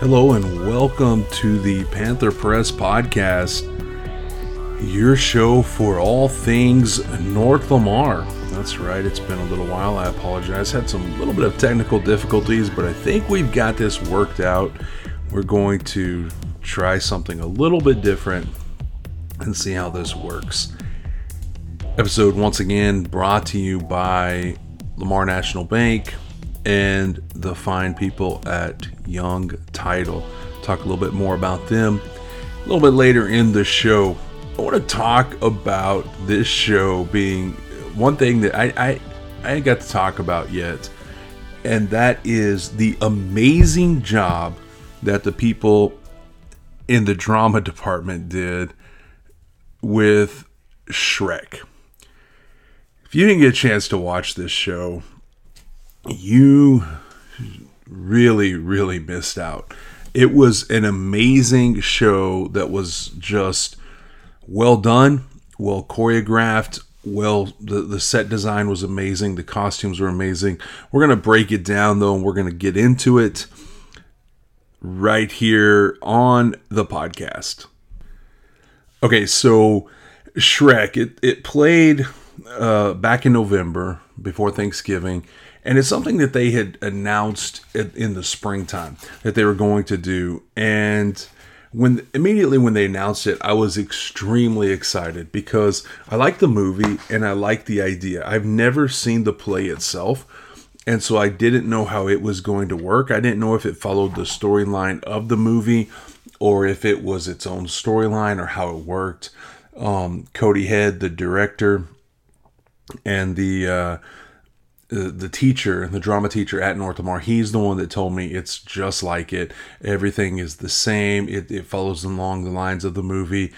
Hello and welcome to the Panther Press podcast, your show for all things North Lamar. That's right, it's been a little while. I apologize. Had some little bit of technical difficulties, but I think we've got this worked out. We're going to try something a little bit different and see how this works. Episode once again brought to you by Lamar National Bank and the fine people at Young Title. Talk a little bit more about them a little bit later in the show. I want to talk about this show being one thing that I, I, I ain't got to talk about yet, and that is the amazing job that the people in the drama department did with Shrek. If you didn't get a chance to watch this show, you really, really missed out. It was an amazing show that was just well done, well choreographed, well the, the set design was amazing, the costumes were amazing. We're gonna break it down though, and we're gonna get into it right here on the podcast. Okay, so Shrek, it, it played uh, back in November before Thanksgiving, and it's something that they had announced in the springtime that they were going to do. And when immediately when they announced it, I was extremely excited because I like the movie and I like the idea. I've never seen the play itself. And so I didn't know how it was going to work. I didn't know if it followed the storyline of the movie or if it was its own storyline or how it worked. Um, Cody Head, the director, and the uh, the teacher, the drama teacher at North Lamar, he's the one that told me it's just like it. Everything is the same. It, it follows along the lines of the movie.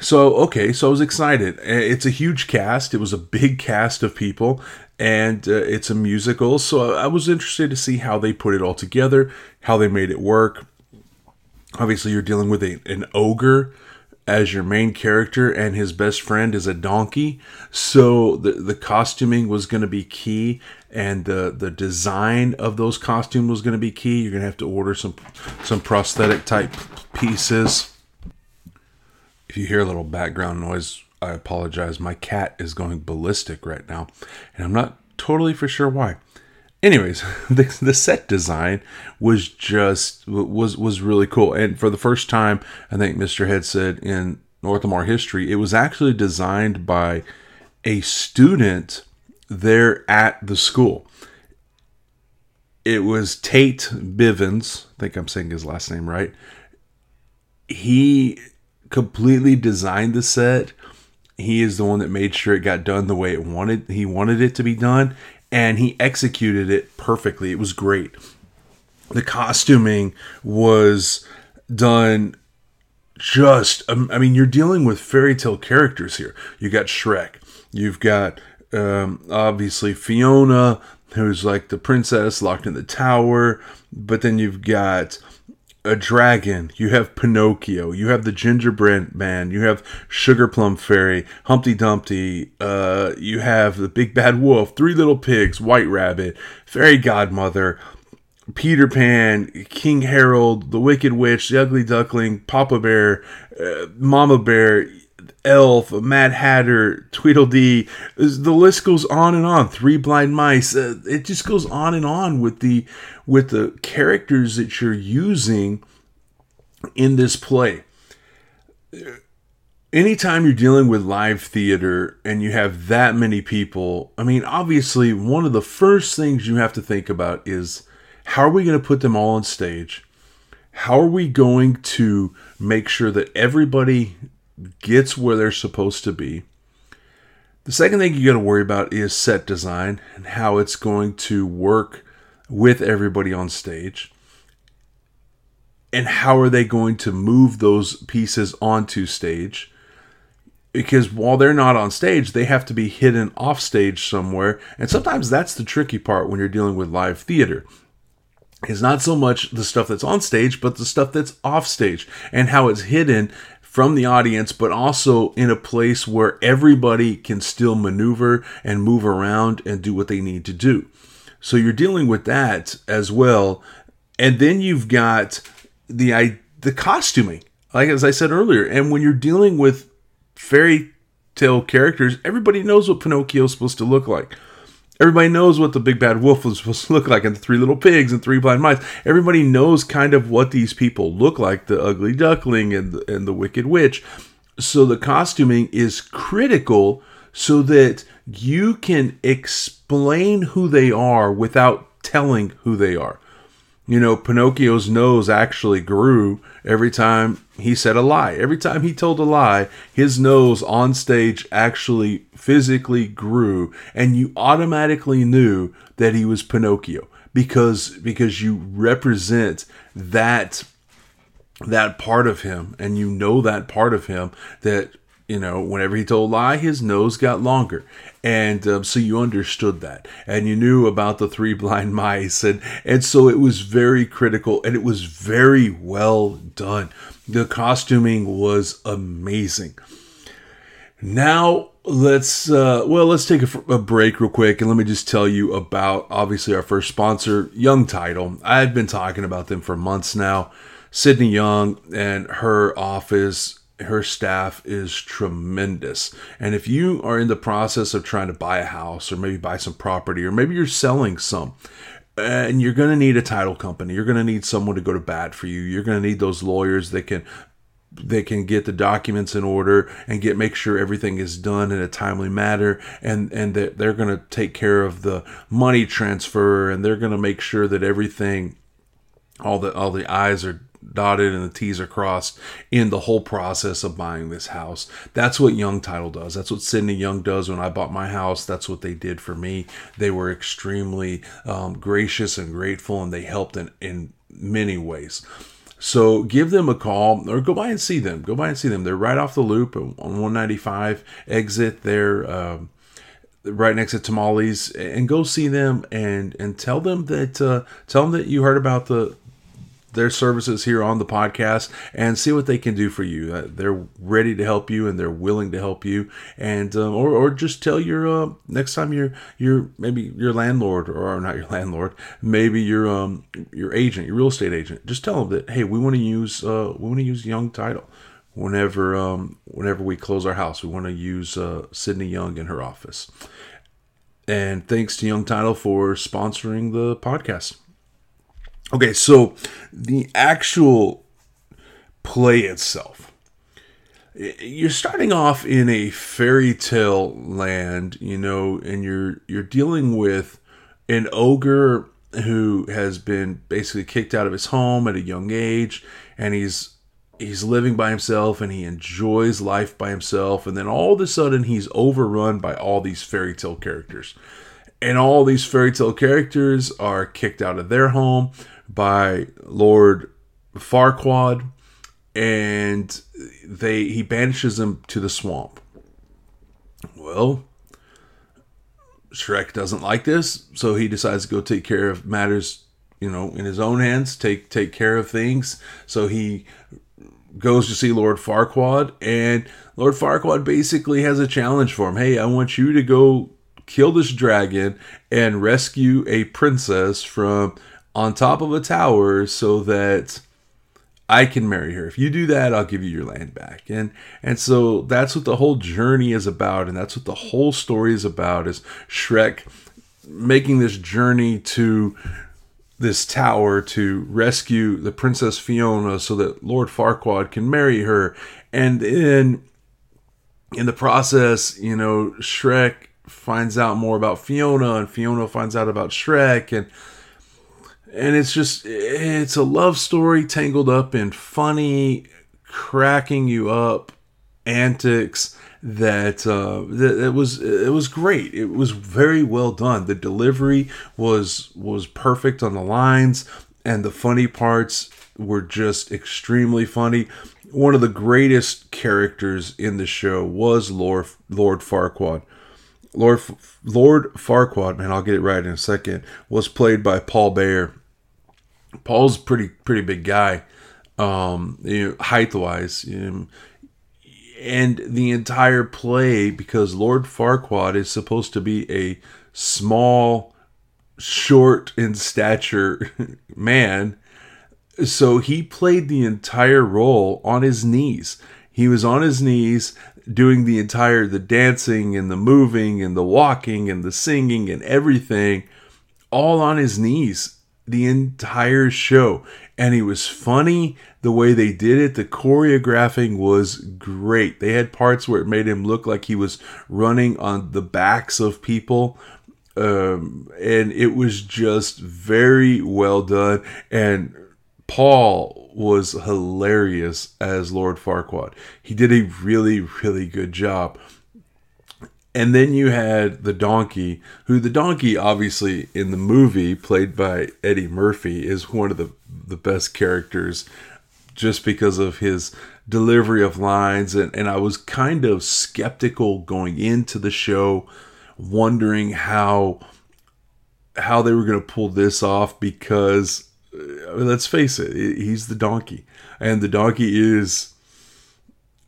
So, okay, so I was excited. It's a huge cast. It was a big cast of people, and uh, it's a musical. So I was interested to see how they put it all together, how they made it work. Obviously, you're dealing with a, an ogre as your main character and his best friend is a donkey. So the the costuming was going to be key and the the design of those costumes was going to be key. You're going to have to order some some prosthetic type pieces. If you hear a little background noise i apologize. My cat is going ballistic right now and i'm not totally for sure why anyways the, the set design was just was was really cool. And for the first time i think mr head said in north lamar history it was actually designed by a student there at the school. It was tate bivens i think i'm saying his last name right. He completely designed the set. He is the one that made sure it got done the way it wanted he wanted it to be done and he executed it perfectly. It was great. The costuming was done just um, I mean you're dealing with fairy tale characters here. You got Shrek. You've got um, obviously Fiona who's like the princess locked in the tower, but then you've got a dragon, you have Pinocchio, you have the gingerbread man, you have Sugar Plum Fairy, Humpty Dumpty, uh, you have the Big Bad Wolf, Three Little Pigs, White Rabbit, Fairy Godmother, Peter Pan, King Harold, the Wicked Witch, the Ugly Duckling, Papa Bear, uh, Mama Bear, Elf, Mad Hatter, Tweedledee. The list goes on and on. Three Blind Mice. Uh, it just goes on and on with the with the characters that you're using in this play. Anytime you're dealing with live theater and you have that many people, I mean, obviously, one of the first things you have to think about is how are we going to put them all on stage? How are we going to make sure that everybody gets where they're supposed to be? The second thing you got to worry about is set design and how it's going to work with everybody on stage. And how are they going to move those pieces onto stage? Because while they're not on stage they have to be hidden off stage somewhere. And sometimes that's the tricky part when you're dealing with live theater. Is not so much the stuff that's on stage but the stuff that's off stage and how it's hidden from the audience, but also in a place where everybody can still maneuver and move around and do what they need to do. So you're dealing with that as well. And then you've got the I, the costuming, like as I said earlier, and when you're dealing with fairy tale characters, everybody knows what Pinocchio is supposed to look like. Everybody knows what the big bad wolf was supposed to look like, and the three little pigs and three blind mice. Everybody knows kind of what these people look like the ugly duckling and the, and the wicked witch. So the costuming is critical so that you can explain who they are without telling who they are. You know, Pinocchio's nose actually grew every time he said a lie. Every time he told a lie, his nose on stage actually physically grew, and you automatically knew that he was Pinocchio because because you represent that that part of him and you know that part of him that you know whenever he told a lie his nose got longer. And um, so you understood that. And you knew about the three blind mice. And and so it was very critical and it was very well done. The costuming was amazing. Now let's uh, well let's take a, a, break real quick and let me just tell you about obviously our first sponsor young title. I've been talking about them for months now. Sydney young and her office her staff is tremendous. And if you are in the process of trying to buy a house or maybe buy some property or maybe you're selling some, and you're going to need a title company. You're going to need someone to go to bat for you. You're going to need those lawyers that can they can get the documents in order and get make sure everything is done in a timely manner and and that they're going to take care of the money transfer and they're going to make sure that everything all the all the i's are dotted and the T's are crossed in the whole process of buying this house. That's what Young Title does. That's what Sydney Young does when I bought my house. That's what they did for me. They were extremely um, gracious and grateful, and they helped in, in many ways. So give them a call or go by and see them. Go by and see them. They're right off the loop on 195 exit. They're um, right next to Tamales, and go see them and and tell them that uh, tell them that you heard about the their services here on the podcast and see what they can do for you. Uh, they're ready to help you and they're willing to help you. And um, or, or just tell your uh, next time you're you're maybe your landlord or not your landlord, maybe your um your agent, your real estate agent. Just tell them that hey, we want to use uh we want to use Young Title. Whenever um whenever we close our house, we want to use uh, Sydney Young in her office. And thanks to Young Title for sponsoring the podcast. Okay, so the actual play itself. You're starting off in a fairy tale land, you know, and you're you're dealing with an ogre who has been basically kicked out of his home at a young age and he's he's living by himself and he enjoys life by himself and then all of a sudden he's overrun by all these fairy tale characters and all these fairy tale characters are kicked out of their home by Lord Farquaad, and they he banishes them to the swamp. Well, Shrek doesn't like this, so he decides to go take care of matters, you know, in his own hands, take take care of things. So he goes to see Lord Farquaad, and Lord Farquaad basically has a challenge for him. Hey, I want you to go kill this dragon and rescue a princess from on top of a tower so that I can marry her. If you do that, I'll give you your land back. And and so that's what the whole journey is about, and that's what the whole story is about is Shrek making this journey to this tower to rescue the Princess Fiona so that Lord Farquaad can marry her. And in in the process, you know, Shrek finds out more about Fiona and Fiona finds out about Shrek and and it's just it's a love story tangled up in funny cracking you up antics that uh that it was it was great. It was very well done. The delivery was was perfect on the lines and the funny parts were just extremely funny. One of the greatest characters in the show was lord lord farquaad. Lord lord farquaad man i'll get it right in a second was played by paul bear Paul's pretty pretty big guy, um, you know, height wise, you know, and the entire play because Lord Farquaad is supposed to be a small, short in stature man. so he played the entire role on his knees. He was on his knees doing the entire the dancing and the moving and the walking and the singing and everything all on his knees the entire show. And he was funny the way they did it. The choreographing was great. They had parts where it made him look like he was running on the backs of people. Um, and it was just very well done. And paul was hilarious as lord farquaad. He did a really really good job and then you had the donkey, who the donkey, obviously in the movie, played by Eddie Murphy, is one of the, the best characters just because of his delivery of lines. And, and I was kind of skeptical going into the show, wondering how how they were going to pull this off because uh, let's face it, he's the donkey. And the donkey is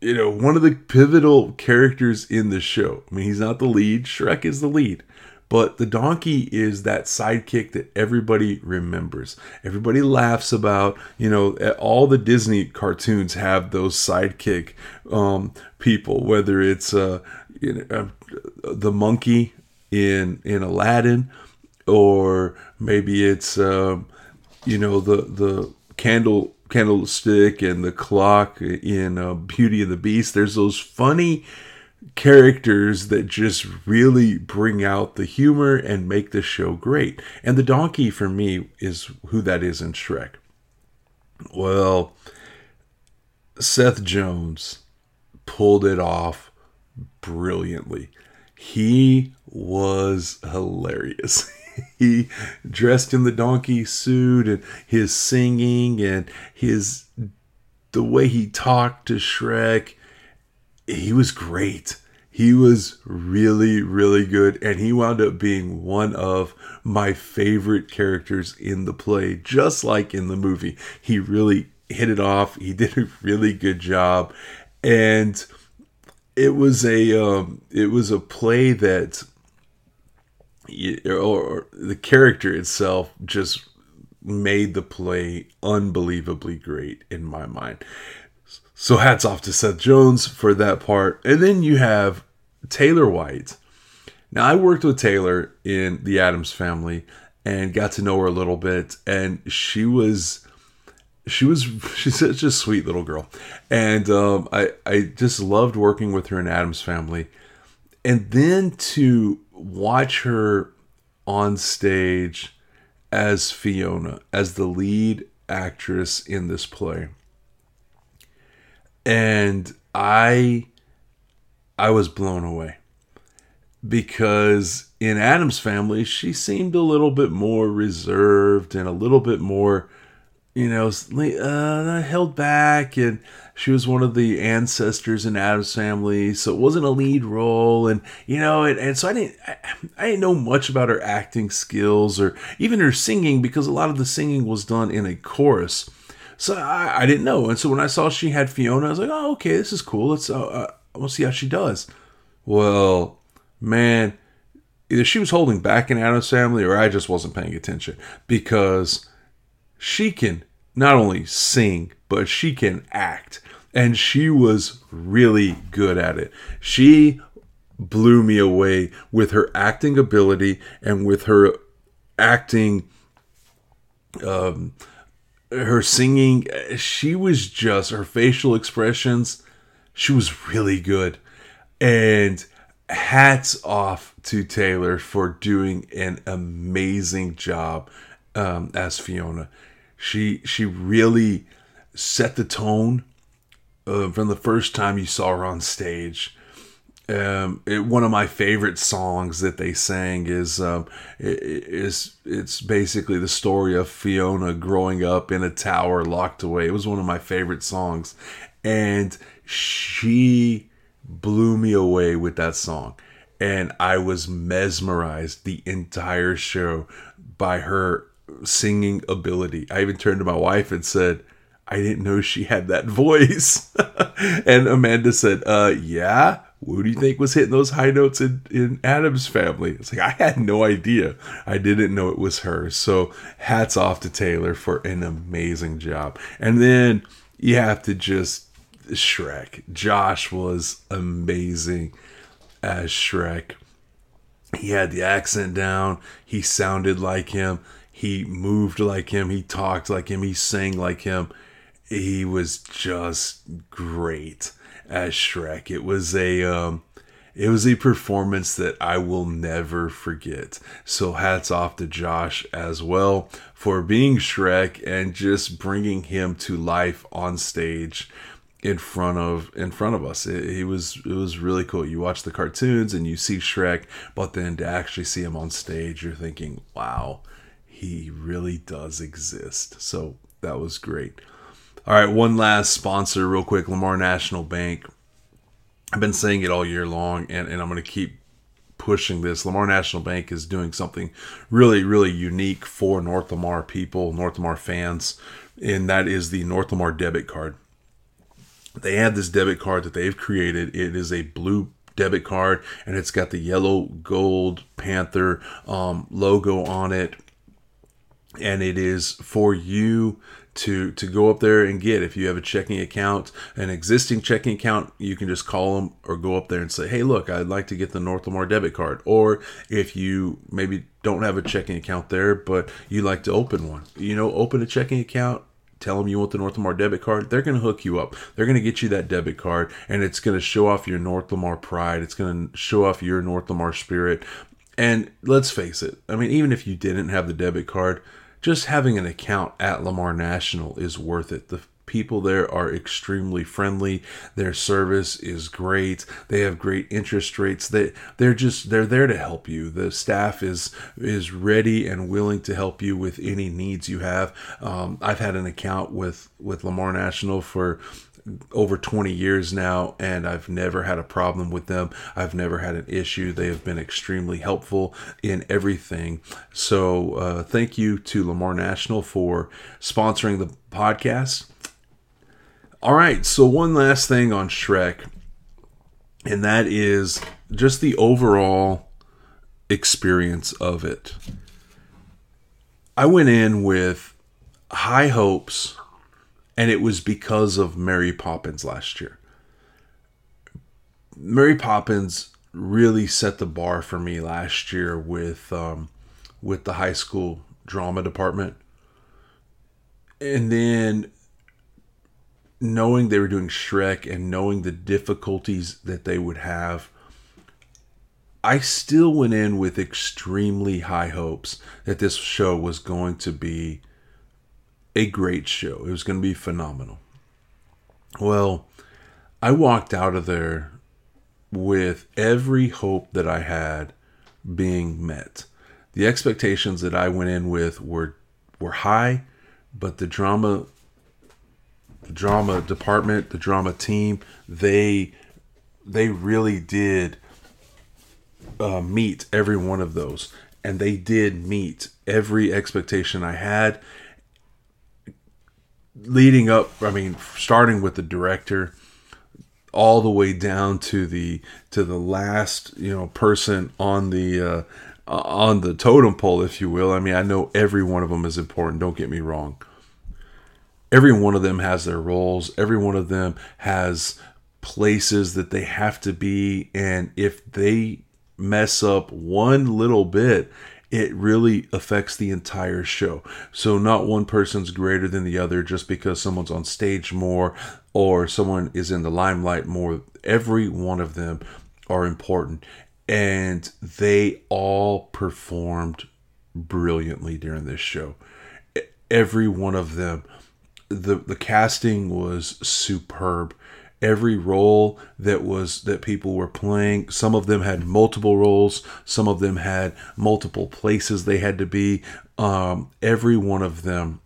you know, one of the pivotal characters in the show. I mean, he's not the lead, Shrek is the lead. But the donkey is that sidekick that everybody remembers. Everybody laughs about. You know, all the Disney cartoons have those sidekick um, people. Whether it's uh, you know, uh, the monkey in in Aladdin, or maybe it's uh, you know the the candle candlestick and the clock in uh, Beauty and the Beast. There's those funny characters that just really bring out the humor and make the show great. And the donkey for me is who that is in Shrek. Well, Seth Jones pulled it off brilliantly. He was hilarious. he dressed in the donkey suit and his singing and his the way he talked to Shrek he was great. He was really really good. And he wound up being one of my favorite characters in the play just like in the movie. He really hit it off. He did a really good job. And it was a um, it was a play that or the character itself just made the play unbelievably great in my mind. So hats off to Seth Jones for that part. And then you have Taylor White. Now I worked with Taylor in the Addams family and got to know her a little bit and she was she was she's such a sweet little girl and um, I, I just loved working with her in Addams family and then to watch her on stage as Fiona, as the lead actress in this play. And I I was blown away because in Addams family she seemed a little bit more reserved and a little bit more you know uh, held back and she was one of the ancestors in Addams family, so it wasn't a lead role, and you know, and, and so I didn't, I, I, didn't know much about her acting skills or even her singing because a lot of the singing was done in a chorus, so I, I didn't know. And so when I saw she had Fiona, I was like, oh, okay, this is cool. Let's, uh, uh, we'll see how she does. Well, man, either she was holding back in Addams family or I just wasn't paying attention because she can not only sing but she can act. And she was really good at it. She blew me away with her acting ability and with her acting um her singing. She was just her facial expressions she was really good. And hats off to Taylor for doing an amazing job um, as Fiona she she really set the tone uh, from the first time you saw her on stage. Um, it, one of my favorite songs that they sang is um, is it's basically the story of Fiona growing up in a tower locked away. It was one of my favorite songs, and she blew me away with that song, and I was mesmerized the entire show by her singing ability. I even turned to my wife and said, I didn't know she had that voice. and Amanda said, uh, yeah, who do you think was hitting those high notes in, in Addams family? It's like I had no idea. I didn't know it was her. So hats off to Taylor for an amazing job. And then you have to just Shrek. Josh was amazing as Shrek. He had the accent down. He sounded like him. He moved like him. He talked like him. He sang like him. He was just great as Shrek. It was a um, it was a performance that I will never forget. So hats off to Josh as well for being Shrek and just bringing him to life on stage in front of in front of us. It, it, was it was really cool. You watch the cartoons and you see Shrek, but then to actually see him on stage, you're thinking, "Wow, he really does exist." So that was great. All right, one last sponsor, real quick. Lamar National Bank. I've been saying it all year long, and, and I'm going to keep pushing this. Lamar National Bank is doing something really, really unique for North Lamar people, North Lamar fans, and that is the North Lamar debit card. They have this debit card that they've created. It is a blue debit card, and it's got the yellow gold Panther um, logo on it, and it is for you to to go up there and get if you have a checking account an existing checking account you can just call them or go up there and say hey look i'd like to get the north lamar debit card or if you maybe don't have a checking account there but you like to open one you know open a checking account tell them you want the North Lamar debit card, they're going to hook you up. They're going to get you that debit card, and it's going to show off your North Lamar pride. It's going to show off your North Lamar spirit. And let's face it, I mean, even if you didn't have the debit card, just having an account at Lamar National is worth it. The people there are extremely friendly. Their service is great. They have great interest rates. They they're just they're there to help you. The staff is is ready and willing to help you with any needs you have. Um, I've had an account with with Lamar National for over 20 years now and I've never had a problem with them. I've never had an issue. They have been extremely helpful in everything. So, uh, thank you to Lamar National for sponsoring the podcast. All right, so one last thing on Shrek, and that is just the overall experience of it. I went in with high hopes and it was because of Mary Poppins last year. Mary Poppins really set the bar for me last year with um, with the high school drama department, and then knowing they were doing Shrek and knowing the difficulties that they would have. I still went in with extremely high hopes that this show was going to be a great show. It was going to be phenomenal. Well, I walked out of there with every hope that I had being met. The expectations that I went in with were were high, but the drama the drama department, the drama team, they they really did uh, meet every one of those, and they did meet every expectation I had, leading up, I mean, starting with the director all the way down to the to the last you know person on the uh, on the totem pole, if you will. I mean, I know every one of them is important. Don't get me wrong. Every one of them has their roles. Every one of them has places that they have to be, and if they mess up one little bit, it really affects the entire show. So not one person's greater than the other just because someone's on stage more or someone is in the limelight more. Every one of them are important and they all performed brilliantly during this show. Every one of them the the casting was superb every role that was that people were playing some of them had multiple roles some of them had multiple places they had to be um, every one of them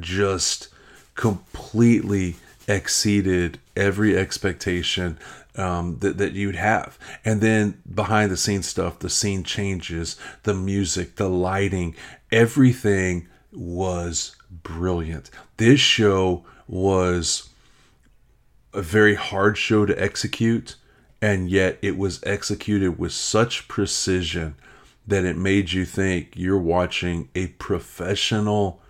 just completely exceeded every expectation um, that, that you'd have. And then behind the scenes stuff, the scene changes, the music, the lighting, everything was brilliant. This show was a very hard show to execute and yet it was executed with such precision that it made you think you're watching a professional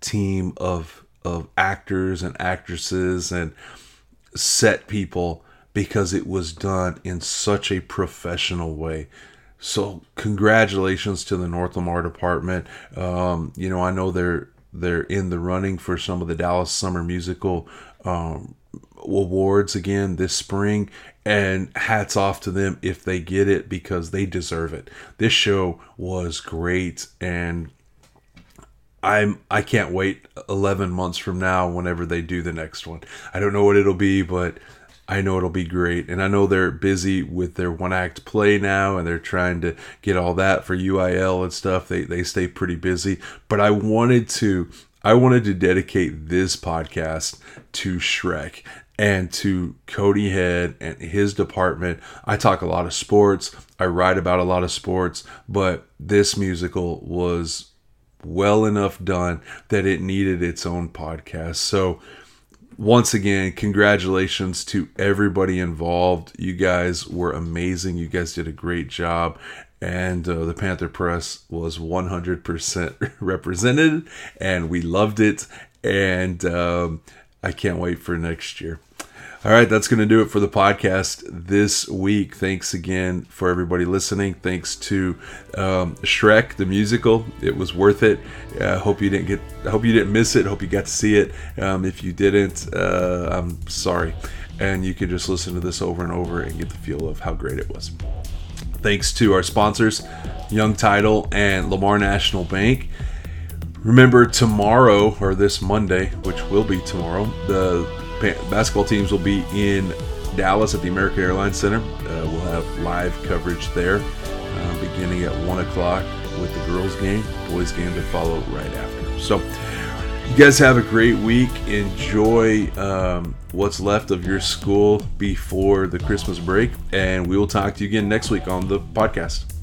team of of actors and actresses and set people because it was done in such a professional way. So congratulations to the North Lamar department. Um, you know, I know they're they're in the running for some of the Dallas Summer Musical um, awards again this spring, and hats off to them if they get it because they deserve it. This show was great, and I'm I can't wait 11 months from now whenever they do the next one. I don't know what it'll be, but I know it'll be great. And I know they're busy with their one act play now and they're trying to get all that for UIL and stuff. They they stay pretty busy. But I wanted to I wanted to dedicate this podcast to Shrek and to Cody Head and his department. I talk a lot of sports. I write about a lot of sports, but this musical was well enough done that it needed its own podcast. So once again, congratulations to everybody involved. You guys were amazing. You guys did a great job. And uh, the Panther Press was 100% represented, and we loved it. And um, I can't wait for next year. All right, that's going to do it for the podcast this week. Thanks again for everybody listening. Thanks to um, Shrek the musical; it was worth it. I uh, hope you didn't get. I hope you didn't miss it. Hope you got to see it. Um, if you didn't, uh, I'm sorry. And you can just listen to this over and over and get the feel of how great it was. Thanks to our sponsors, Young Title and Lamar National Bank. Remember tomorrow or this Monday, which will be tomorrow, the basketball teams will be in Dallas at the American Airlines Center. Uh, we'll have live coverage there uh, beginning at 1 o'clock with the girls' game, boys' game to follow right after. So, you guys have a great week. Enjoy um, what's left of your school before the Christmas break, and we will talk to you again next week on the podcast.